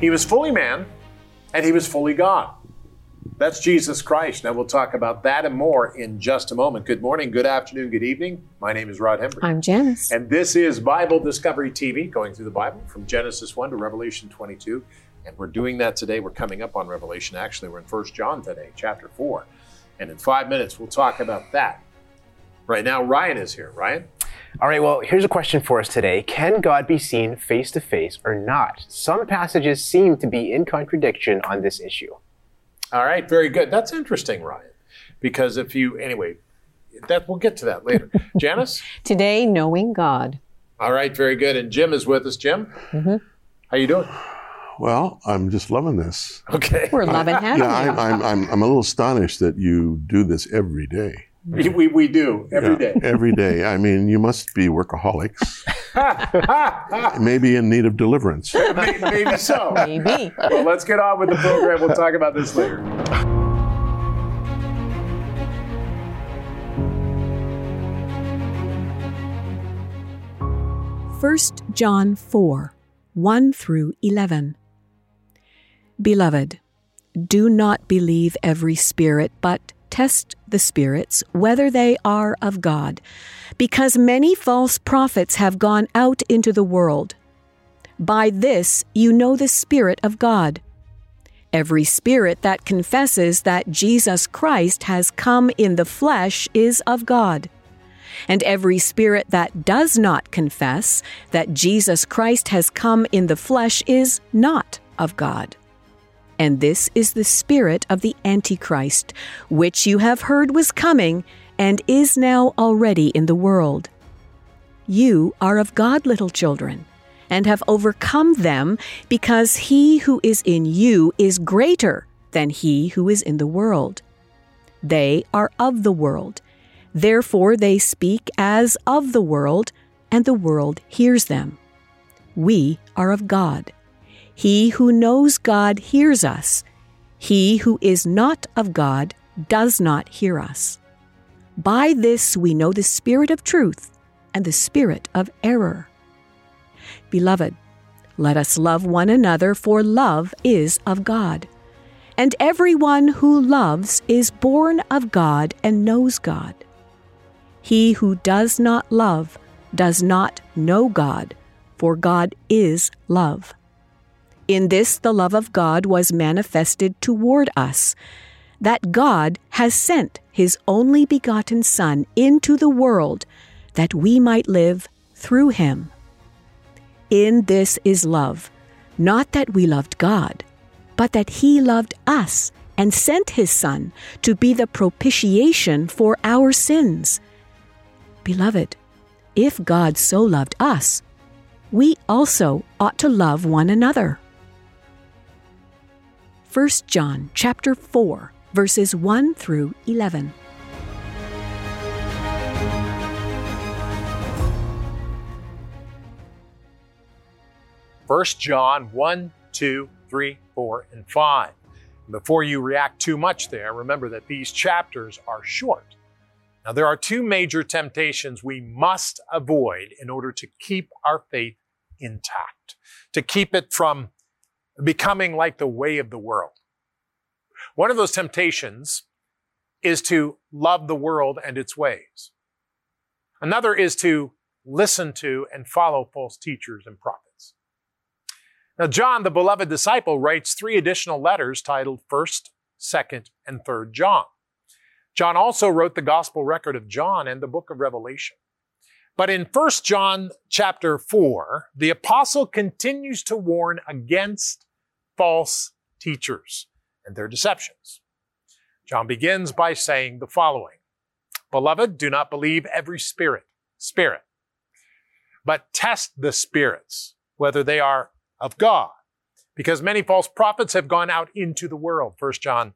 He was fully man and he was fully God. That's Jesus Christ. Now we'll talk about that and more in just a moment. Good morning, good afternoon, good evening. My name is Rod Hembree. I'm Janice. And this is Bible Discovery TV, going through the Bible from Genesis 1 to Revelation 22. And we're doing that today. We're coming up on Revelation. Actually, we're in 1 John today, chapter 4. And in five minutes, we'll talk about that. Right now, Ryan is here. Ryan? All right, well, here's a question for us today. Can God be seen face to face or not? Some passages seem to be in contradiction on this issue. All right, very good. That's interesting, Ryan. Because if you, anyway, that we'll get to that later. Janice? Today, knowing God. All right, very good. And Jim is with us. Jim? Mm-hmm. How you doing? Well, I'm just loving this. Okay. We're loving having Yeah, you. I'm, I'm, I'm, I'm a little astonished that you do this every day. We, we, we do every Yeah, day. Every day. I mean, you must be workaholics, maybe in need of deliverance. Maybe, maybe so. Maybe. Well, let's get on with the program. We'll talk about this later. First John 4 1 through 11. Beloved, do not believe every spirit, but test the spirits whether they are of God, because many false prophets have gone out into the world. By this you know the Spirit of God. Every spirit that confesses that Jesus Christ has come in the flesh is of God. And every spirit that does not confess that Jesus Christ has come in the flesh is not of God. And this is the spirit of the Antichrist, which you have heard was coming and is now already in the world. You are of God, little children, and have overcome them, because he who is in you is greater than he who is in the world. They are of the world. Therefore, they speak as of the world, and the world hears them. We are of God. He who knows God hears us. He who is not of God does not hear us. By this we know the spirit of truth and the spirit of error. Beloved, let us love one another, for love is of God. And everyone who loves is born of God and knows God. He who does not love does not know God, for God is love. In this the love of God was manifested toward us, that God has sent his only begotten Son into the world that we might live through him. In this is love, not that we loved God, but that he loved us and sent his Son to be the propitiation for our sins. Beloved, if God so loved us, we also ought to love one another. 1 John chapter 4 verses 1 through 11. First John 1, 2, 3, 4, and 5. Before you react too much there, remember that these chapters are short. Now, there are two major temptations we must avoid in order to keep our faith intact, to keep it from becoming like the way of the world. One of those temptations is to love the world and its ways. Another is to listen to and follow false teachers and prophets. Now, John, the beloved disciple, writes three additional letters titled 1st, 2nd, and 3rd John. John also wrote the gospel record of John and the book of Revelation. But in 1 John chapter 4, the apostle continues to warn against false teachers and their deceptions. John begins by saying the following Beloved, do not believe every spirit, spirit, but test the spirits, whether they are of God, because many false prophets have gone out into the world. 1 John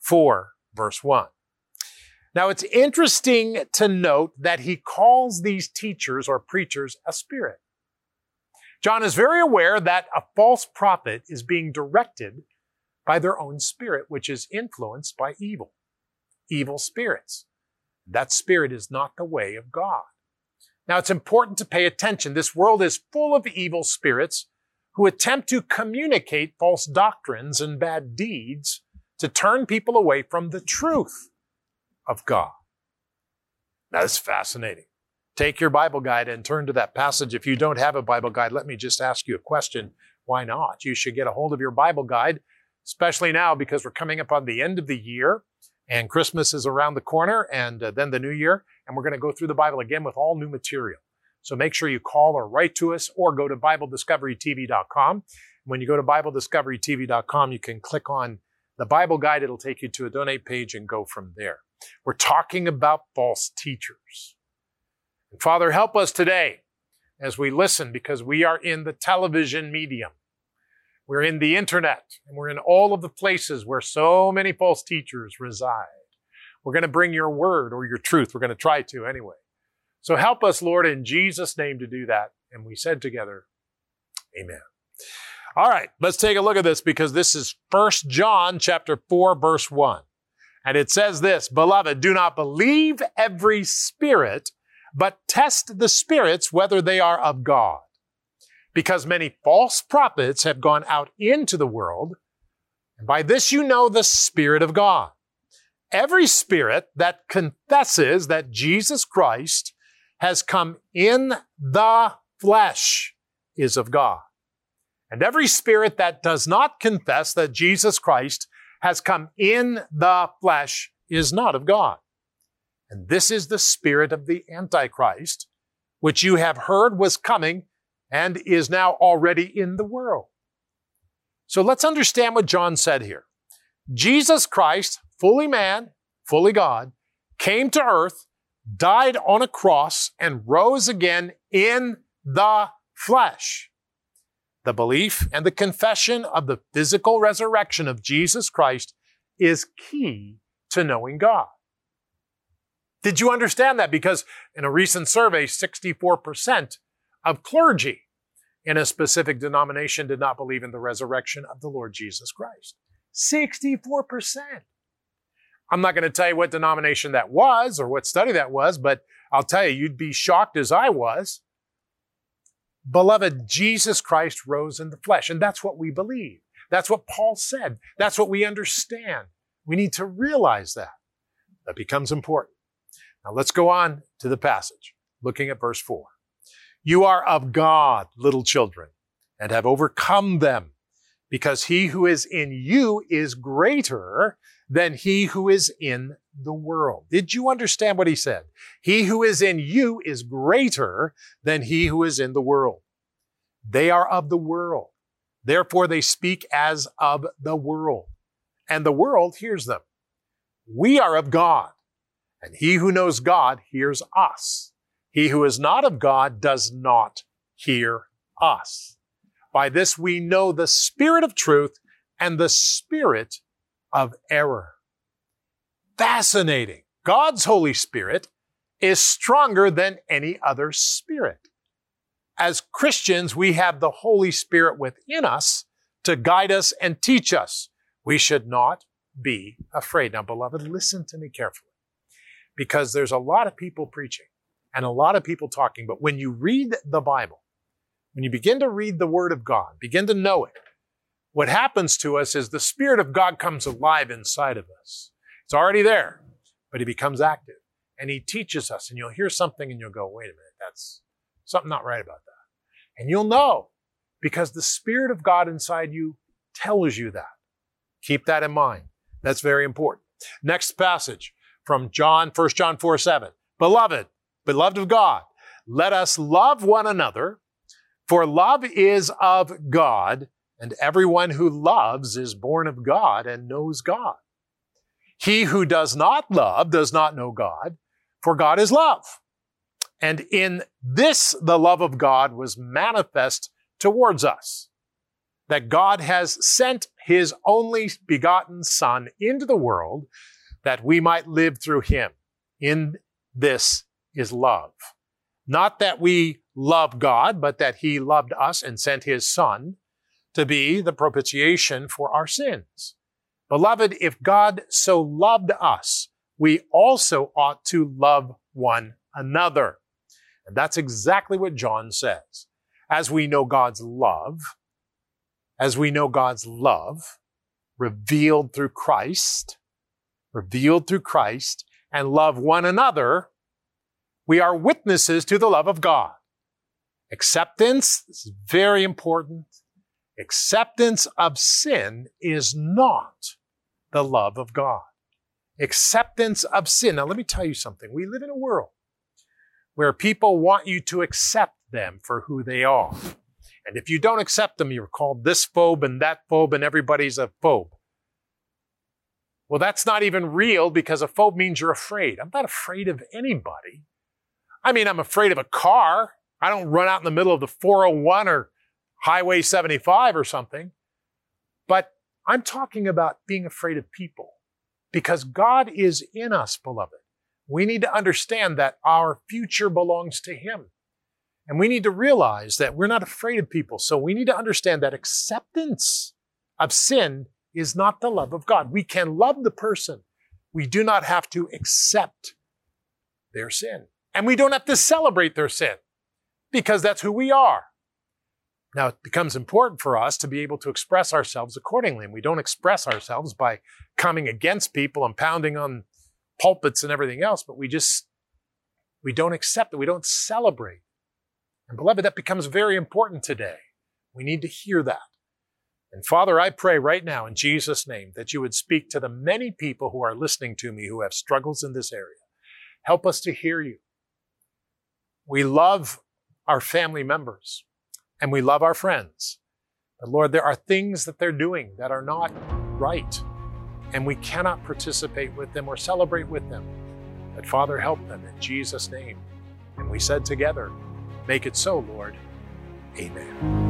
4, verse 1. Now, it's interesting to note that he calls these teachers or preachers a spirit. John is very aware that a false prophet is being directed by their own spirit, which is influenced by evil, evil spirits. That spirit is not the way of God. Now, it's important to pay attention. This world is full of evil spirits who attempt to communicate false doctrines and bad deeds to turn people away from the truth of God. Now, that's fascinating. Take your Bible guide and turn to that passage. If you don't have a Bible guide, let me just ask you a question. Why not? You should get a hold of your Bible guide, especially now because we're coming up on the end of the year and Christmas is around the corner and uh, then the new year. And we're going to go through the Bible again with all new material. So make sure you call or write to us or go to BibleDiscoveryTV.com. When you go to BibleDiscoveryTV.com, you can click on the Bible guide. It'll take you to a donate page and go from there. We're talking about false teachers. And Father, help us today as we listen because we are in the television medium. We're in the internet and we're in all of the places where so many false teachers reside. We're going to bring your word or your truth. We're going to try to anyway. So help us, Lord, in Jesus' name to do that. And we said together, Amen. All right, let's take a look at this because this is First John chapter 4, verse 1. And it says this, Beloved, do not believe every spirit, but test the spirits whether they are of God. Because many false prophets have gone out into the world, and by this you know the Spirit of God. Every spirit that confesses that Jesus Christ has come in the flesh is of God. And every spirit that does not confess that Jesus Christ has come in the flesh is not of God. And this is the spirit of the Antichrist, which you have heard was coming and is now already in the world. So let's understand what John said here. Jesus Christ, fully man, fully God, came to earth died on a cross, and rose again in the flesh. The belief and the confession of the physical resurrection of Jesus Christ is key to knowing God. Did you understand that? Because in a recent survey, 64% of clergy in a specific denomination did not believe in the resurrection of the Lord Jesus Christ. 64%. I'm not going to tell you what denomination that was or what study that was, but I'll tell you, you'd be shocked as I was. Beloved, Jesus Christ rose in the flesh, and that's what we believe. That's what Paul said. That's what we understand. We need to realize that. That becomes important. Now let's go on to the passage, looking at verse 4. You are of God, little children, and have overcome them, because he who is in you is greater than he who is in the world. Did you understand what he said? He who is in you is greater than he who is in the world. They are of the world. Therefore, they speak as of the world. And the world hears them. We are of God. And he who knows God hears us. He who is not of God does not hear us. By this we know the spirit of truth and the spirit of error. Fascinating. God's Holy Spirit is stronger than any other spirit. As Christians, we have the Holy Spirit within us to guide us and teach us. We should not be afraid. Now, beloved, listen to me carefully because there's a lot of people preaching and a lot of people talking. But when you read the Bible, when you begin to read the Word of God, begin to know it, what happens to us is the Spirit of God comes alive inside of us. It's already there, but He becomes active and He teaches us. And you'll hear something and you'll go, wait a minute, that's something not right about that. And you'll know because the Spirit of God inside you tells you that. Keep that in mind. That's very important. Next passage from John, 1 John 4 7. Beloved, beloved of God, let us love one another, for love is of God and everyone who loves is born of God and knows God. He who does not love does not know God, for God is love. And in this, the love of God was manifest towards us, that God has sent his only begotten Son into the world that we might live through him. In this is love. Not that we love God, but that he loved us and sent his Son to be the propitiation for our sins. Beloved, if God so loved us, we also ought to love one another. And that's exactly what John says. As we know God's love, as we know God's love revealed through Christ, revealed through Christ, and love one another, we are witnesses to the love of God. Acceptance, this is very important. Acceptance of sin is not the love of God. Acceptance of sin. Now, let me tell you something. We live in a world where people want you to accept them for who they are. And if you don't accept them, you're called this phobe and that phobe, and everybody's a phobe. Well, that's not even real because a phobe means you're afraid. I'm not afraid of anybody. I mean, I'm afraid of a car. I don't run out in the middle of the 401 or Highway 75 or something. But I'm talking about being afraid of people because God is in us, beloved. We need to understand that our future belongs to Him. And we need to realize that we're not afraid of people. So we need to understand that acceptance of sin is not the love of God. We can love the person. We do not have to accept their sin. And we don't have to celebrate their sin because that's who we are. Now, it becomes important for us to be able to express ourselves accordingly. And we don't express ourselves by coming against people and pounding on pulpits and everything else, but we just, we don't accept it. We don't celebrate and beloved, that becomes very important today. We need to hear that. And Father, I pray right now in Jesus' name that you would speak to the many people who are listening to me who have struggles in this area. Help us to hear you. We love our family members and we love our friends. But Lord, there are things that they're doing that are not right, and we cannot participate with them or celebrate with them. But Father, help them in Jesus' name. And we said together, Make it so, Lord. Amen.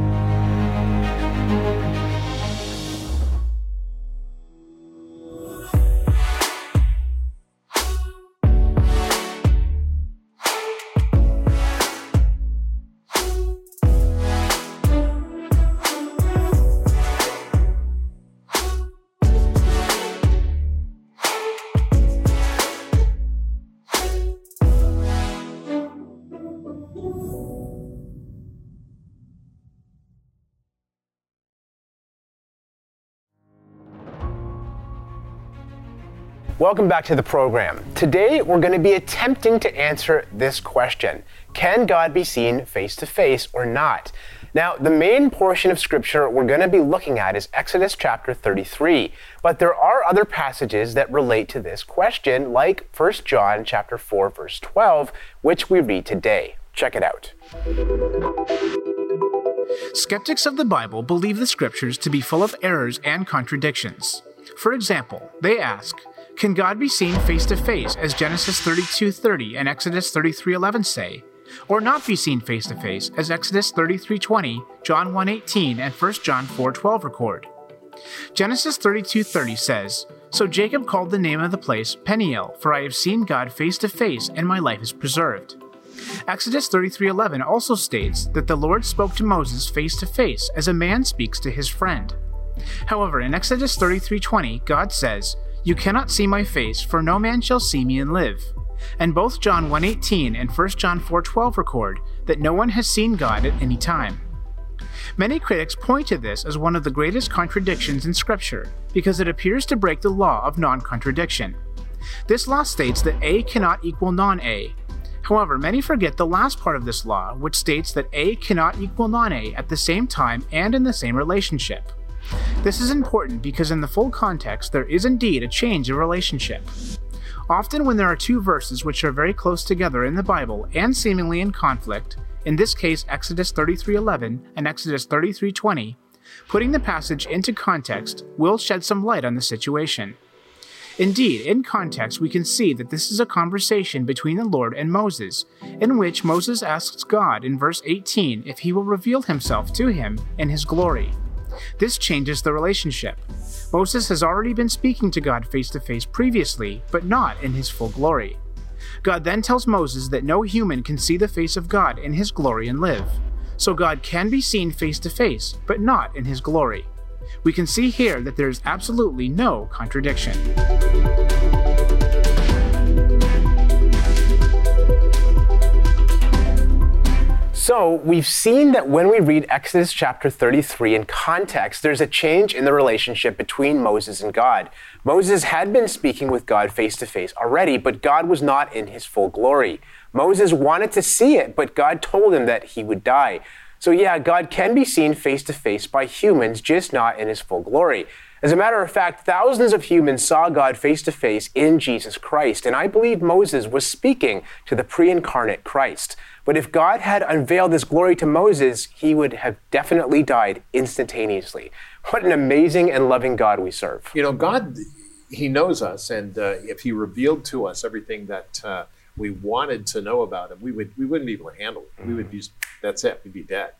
Welcome back to the program. Today we're going to be attempting to answer this question Can God be seen face to face or not? Now, the main portion of scripture we're going to be looking at is Exodus chapter 33, but there are other passages that relate to this question, like 1 John chapter 4 verse 12, which we read today. Check it out. Skeptics of the Bible believe the scriptures to be full of errors and contradictions. For example, they ask, can God be seen face to face, as Genesis 32:30 and Exodus 33:11 say, or not be seen face to face, as Exodus 33:20, John 1:18, and 1 John 4:12 record? Genesis 32:30 says, "So Jacob called the name of the place Peniel, for I have seen God face to face, and my life is preserved." Exodus 33:11 also states that the Lord spoke to Moses face to face as a man speaks to his friend. However, in Exodus 33:20, God says, you cannot see my face, for no man shall see me and live. And both John 1:18 and 1 John 4:12 record that no one has seen God at any time. Many critics point to this as one of the greatest contradictions in Scripture because it appears to break the law of non contradiction. This law states that A cannot equal non A. However, many forget the last part of this law, which states that A cannot equal non A at the same time and in the same relationship. This is important because in the full context, there is indeed a change of relationship. Often, when there are two verses which are very close together in the Bible and seemingly in conflict, in this case Exodus 33:11 and Exodus 33:20, putting the passage into context will shed some light on the situation. Indeed, in context, we can see that this is a conversation between the Lord and Moses, in which Moses asks God in verse 18 if he will reveal himself to him in his glory. This changes the relationship. Moses has already been speaking to God face to face previously, but not in his full glory. God then tells Moses that no human can see the face of God in his glory and live. So God can be seen face to face, but not in his glory. We can see here that there is absolutely no contradiction. So, we've seen that when we read Exodus chapter 33 in context, there's a change in the relationship between Moses and God. Moses had been speaking with God face to face already, but God was not in his full glory. Moses wanted to see it, but God told him that he would die. So, yeah, God can be seen face to face by humans, just not in his full glory. As a matter of fact, thousands of humans saw God face to face in Jesus Christ, and I believe Moses was speaking to the pre incarnate Christ. But if God had unveiled this glory to Moses, he would have definitely died instantaneously. What an amazing and loving God we serve. You know, God, He knows us, and uh, if He revealed to us everything that uh, we wanted to know about Him, we would we wouldn't be able to handle it. We would be that's it. We'd be dead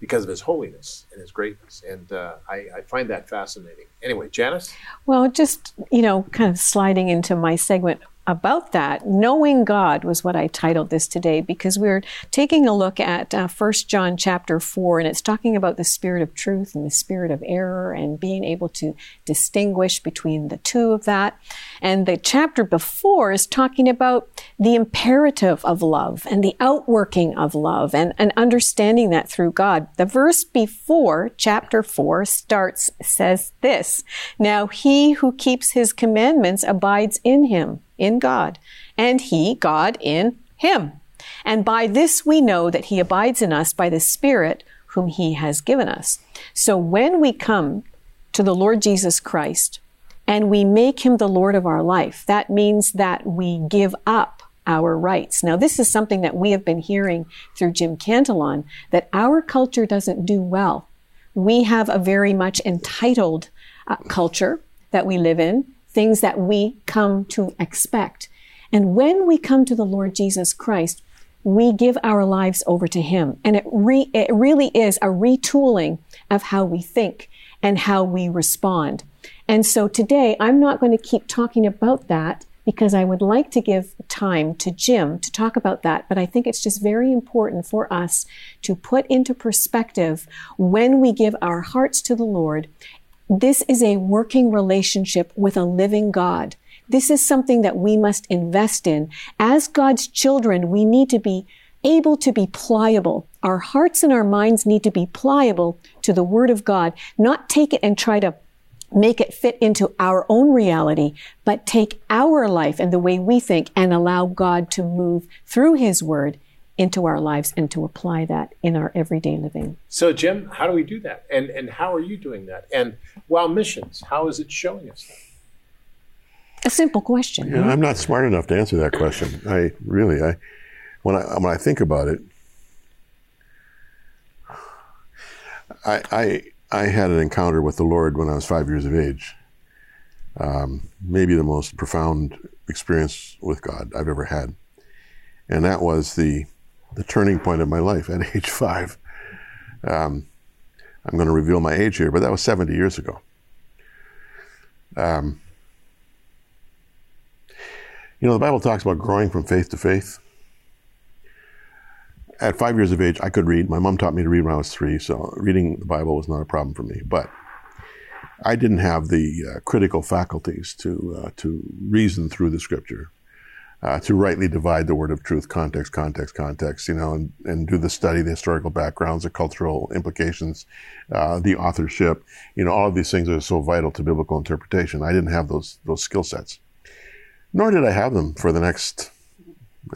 because of His holiness and His greatness, and uh, I, I find that fascinating. Anyway, Janice. Well, just, you know, kind of sliding into my segment about that, knowing God was what I titled this today because we're taking a look at uh, 1 John chapter 4 and it's talking about the spirit of truth and the spirit of error and being able to distinguish between the two of that. And the chapter before is talking about the imperative of love and the outworking of love and, and understanding that through God. The verse before chapter 4 starts, says this, Now he who keeps his commandments abides in him in God, and he, God, in him. And by this we know that he abides in us by the Spirit whom he has given us. So when we come to the Lord Jesus Christ and we make him the Lord of our life, that means that we give up our rights. Now, this is something that we have been hearing through Jim Cantelon that our culture doesn't do well. We have a very much entitled uh, culture that we live in things that we come to expect. And when we come to the Lord Jesus Christ, we give our lives over to Him. And it, re- it really is a retooling of how we think and how we respond. And so today, I'm not going to keep talking about that because I would like to give time to Jim to talk about that. But I think it's just very important for us to put into perspective when we give our hearts to the Lord this is a working relationship with a living God. This is something that we must invest in. As God's children, we need to be able to be pliable. Our hearts and our minds need to be pliable to the Word of God, not take it and try to make it fit into our own reality, but take our life and the way we think and allow God to move through His Word into our lives and to apply that in our everyday living. So, Jim, how do we do that? And and how are you doing that? And while missions, how is it showing us that? A simple question. Yeah, I'm not smart enough to answer that question. I really, I when I when I think about it, I I, I had an encounter with the Lord when I was five years of age. Um, maybe the most profound experience with God I've ever had, and that was the the turning point of my life at age five. Um, I'm going to reveal my age here, but that was 70 years ago. Um, you know, the Bible talks about growing from faith to faith. At five years of age, I could read. My mom taught me to read when I was three, so reading the Bible was not a problem for me. But I didn't have the uh, critical faculties to uh, to reason through the Scripture uh, to rightly divide the word of truth, context, context, context, you know, and, and do the study, the historical backgrounds, the cultural implications, uh, the authorship, you know, all of these things are so vital to biblical interpretation. I didn't have those those skill sets, nor did I have them for the next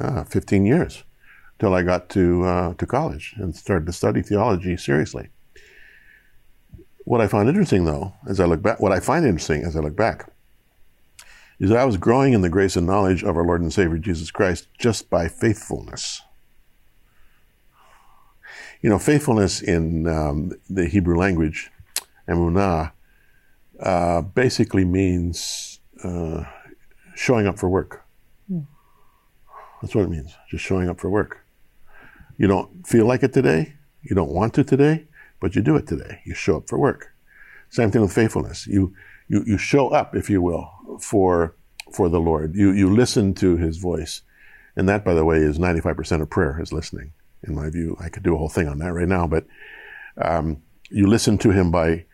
uh, 15 years, till I got to uh, to college and started to study theology seriously. What I found interesting, though, as I look back, what I find interesting as I look back is that I was growing in the grace and knowledge of our Lord and Savior Jesus Christ just by faithfulness. You know, faithfulness in um, the Hebrew language, emunah, uh, basically means uh, showing up for work. Mm. That's what it means, just showing up for work. You don't feel like it today, you don't want to today, but you do it today. You show up for work. Same thing with faithfulness. You you, you show up, if you will, for for the Lord. You you listen to His voice, and that, by the way, is ninety five percent of prayer is listening. In my view, I could do a whole thing on that right now, but um, you listen to Him by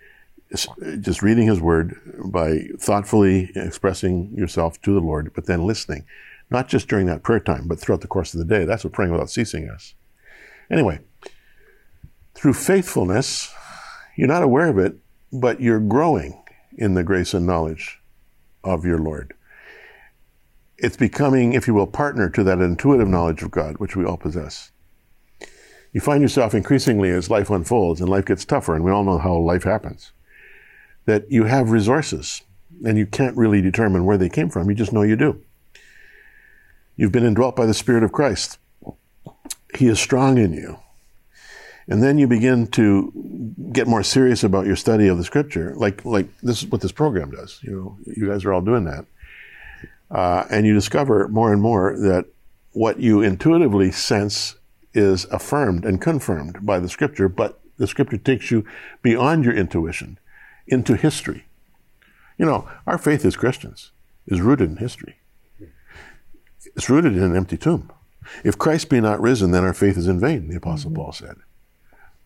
just reading His Word, by thoughtfully expressing yourself to the Lord, but then listening, not just during that prayer time, but throughout the course of the day. That's what praying without ceasing is. Anyway, through faithfulness, you're not aware of it, but you're growing in the grace and knowledge of your Lord. It's becoming, if you will, partner to that intuitive knowledge of God, which we all possess. You find yourself increasingly as life unfolds and life gets tougher, and we all know how life happens, that you have resources and you can't really determine where they came from. You just know you do. You've been indwelt by the Spirit of Christ. He is strong in you. And then you begin to get more serious about your study of the scripture, like like this is what this program does. You know, you guys are all doing that, uh, and you discover more and more that what you intuitively sense is affirmed and confirmed by the scripture, but the scripture takes you beyond your intuition into history. You know, our faith as Christians is rooted in history. It's rooted in an empty tomb. If Christ be not risen, then our faith is in vain, the Apostle mm-hmm. Paul said.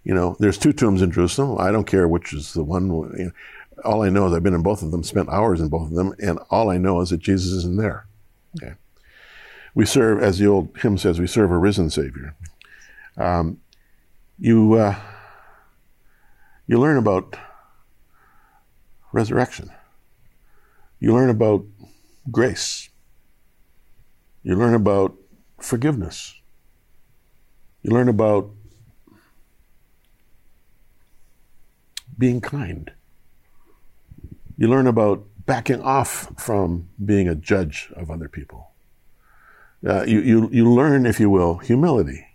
You know, there's two tombs in Jerusalem. I don't care which is the one. You know, all I know is I've been in both of them, spent hours in both of them, and all I know is that Jesus isn't there. Okay. We serve, as the old hymn says, we serve a risen Savior. Um, you uh, you learn about resurrection. You learn about grace. You learn about forgiveness. You learn about being kind. You learn about backing off from being a judge of other people. Uh, you, you, you learn, if you will, humility.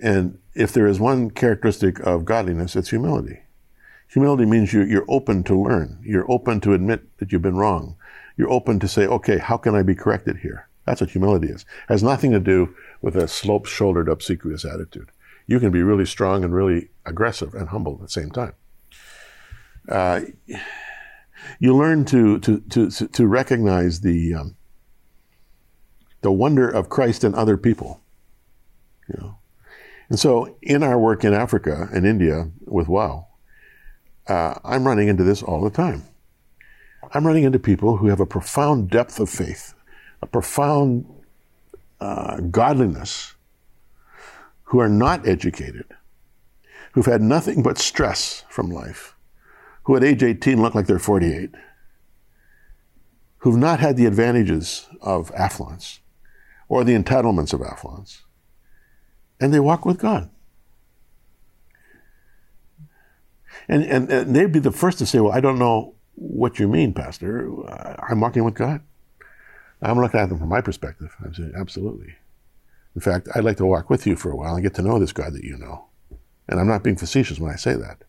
And if there is one characteristic of godliness, it's humility. Humility means you, you're open to learn. You're open to admit that you've been wrong. You're open to say, okay, how can I be corrected here? That's what humility is. It has nothing to do with a slope-shouldered, obsequious attitude. You can be really strong and really aggressive and humble at the same time. Uh, you learn to, to, to, to recognize the, um, the wonder of Christ in other people. You know? And so in our work in Africa and India with WOW, uh, I'm running into this all the time. I'm running into people who have a profound depth of faith, a profound uh, godliness, who are not educated, who've had nothing but stress from life, who at age 18 look like they're 48, who've not had the advantages of affluence or the entitlements of affluence, and they walk with God. And, and, and, they'd be the first to say, Well, I don't know what you mean, Pastor. I'm walking with God. I'm looking at them from my perspective. I'm saying, Absolutely. In fact, I'd like to walk with you for a while and get to know this God that you know. And I'm not being facetious when I say that.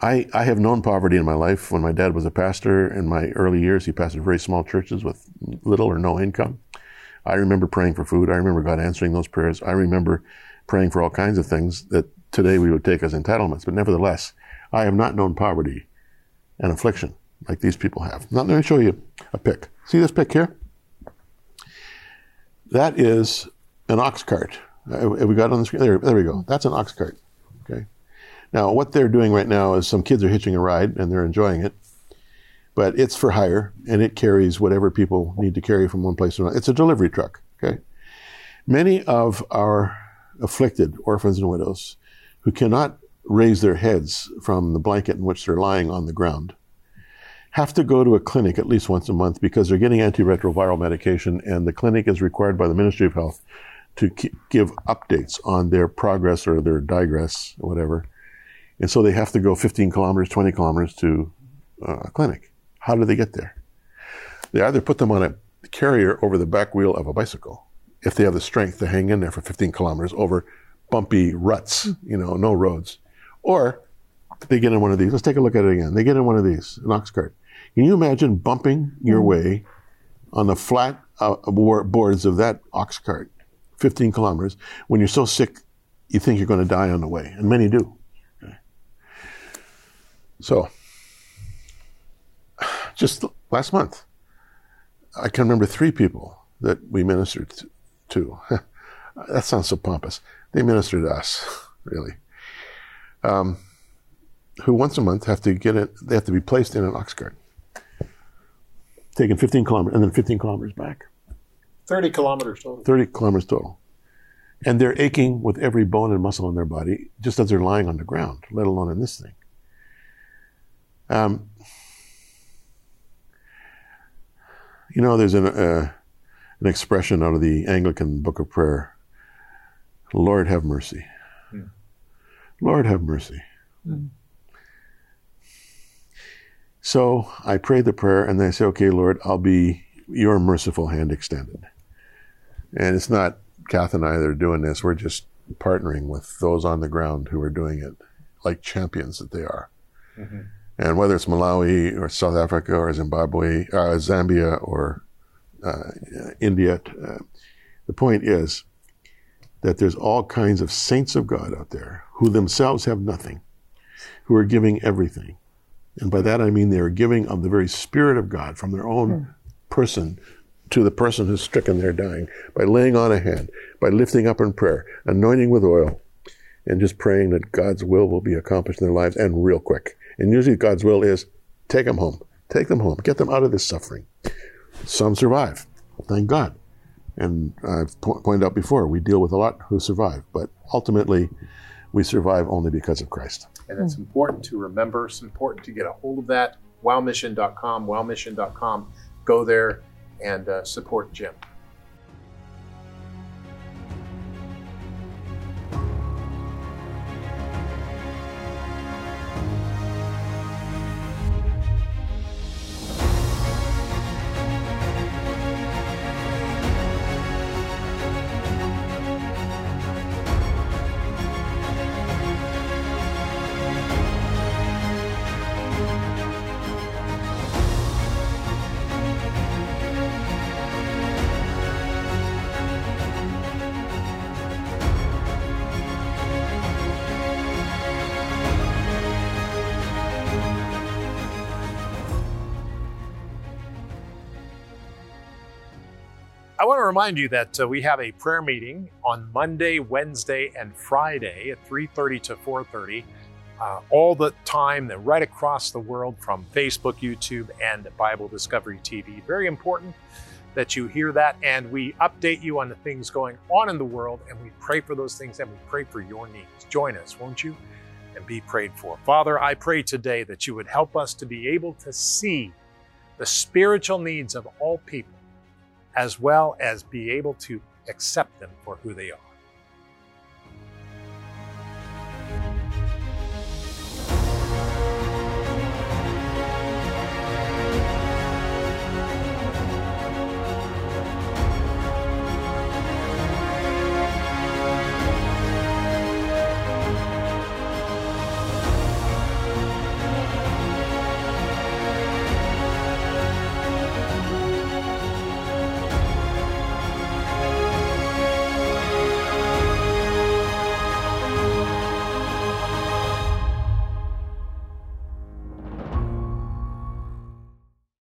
I, I have known poverty in my life. When my dad was a pastor in my early years, he pastored very small churches with little or no income. I remember praying for food. I remember God answering those prayers. I remember praying for all kinds of things that today we would take as entitlements. But nevertheless, I have not known poverty and affliction like these people have. Now, let me show you a pic. See this pic here? That is an ox cart. Uh, have we got on the screen? There, there we go. That's an ox cart. Okay. Now, what they're doing right now is some kids are hitching a ride and they're enjoying it, but it's for hire and it carries whatever people need to carry from one place to another. It's a delivery truck. Okay. Many of our afflicted orphans and widows who cannot raise their heads from the blanket in which they're lying on the ground have to go to a clinic at least once a month because they're getting antiretroviral medication and the clinic is required by the Ministry of Health to give updates on their progress or their digress or whatever. And so they have to go 15 kilometers, 20 kilometers to uh, a clinic. How do they get there? They either put them on a carrier over the back wheel of a bicycle, if they have the strength to hang in there for 15 kilometers over bumpy ruts, you know, no roads. Or they get in one of these. Let's take a look at it again. They get in one of these, an ox cart. Can you imagine bumping your way on the flat uh, boards of that ox cart, 15 kilometers, when you're so sick you think you're going to die on the way? And many do. So, just last month, I can remember three people that we ministered to. that sounds so pompous. They ministered to us, really. Um, who once a month have to get it, they have to be placed in an ox cart, taken 15 kilometers and then 15 kilometers back. 30 kilometers total. 30 kilometers total. And they're aching with every bone and muscle in their body, just as they're lying on the ground, let alone in this thing. Um, you know, there's an, uh, an expression out of the Anglican Book of Prayer Lord, have mercy. Hmm. Lord, have mercy. Hmm. So I pray the prayer and then I say, okay, Lord, I'll be your merciful hand extended. And it's not Kath and I that are doing this. We're just partnering with those on the ground who are doing it like champions that they are. Mm-hmm. And whether it's Malawi or South Africa or Zimbabwe, uh, Zambia or uh, India, uh, the point is that there's all kinds of saints of God out there who themselves have nothing, who are giving everything. And by that I mean they are giving of the very Spirit of God from their own mm. person to the person who's stricken there dying by laying on a hand, by lifting up in prayer, anointing with oil, and just praying that God's will will be accomplished in their lives and real quick. And usually God's will is take them home, take them home, get them out of this suffering. Some survive, thank God. And I've po- pointed out before, we deal with a lot who survive, but ultimately we survive only because of Christ. And it's important to remember, it's important to get a hold of that. Wowmission.com, wowmission.com. Go there and uh, support Jim. Want to remind you that uh, we have a prayer meeting on Monday, Wednesday, and Friday at 3:30 to 4:30, uh, all the time, and right across the world from Facebook, YouTube, and Bible Discovery TV. Very important that you hear that, and we update you on the things going on in the world, and we pray for those things, and we pray for your needs. Join us, won't you? And be prayed for. Father, I pray today that you would help us to be able to see the spiritual needs of all people as well as be able to accept them for who they are.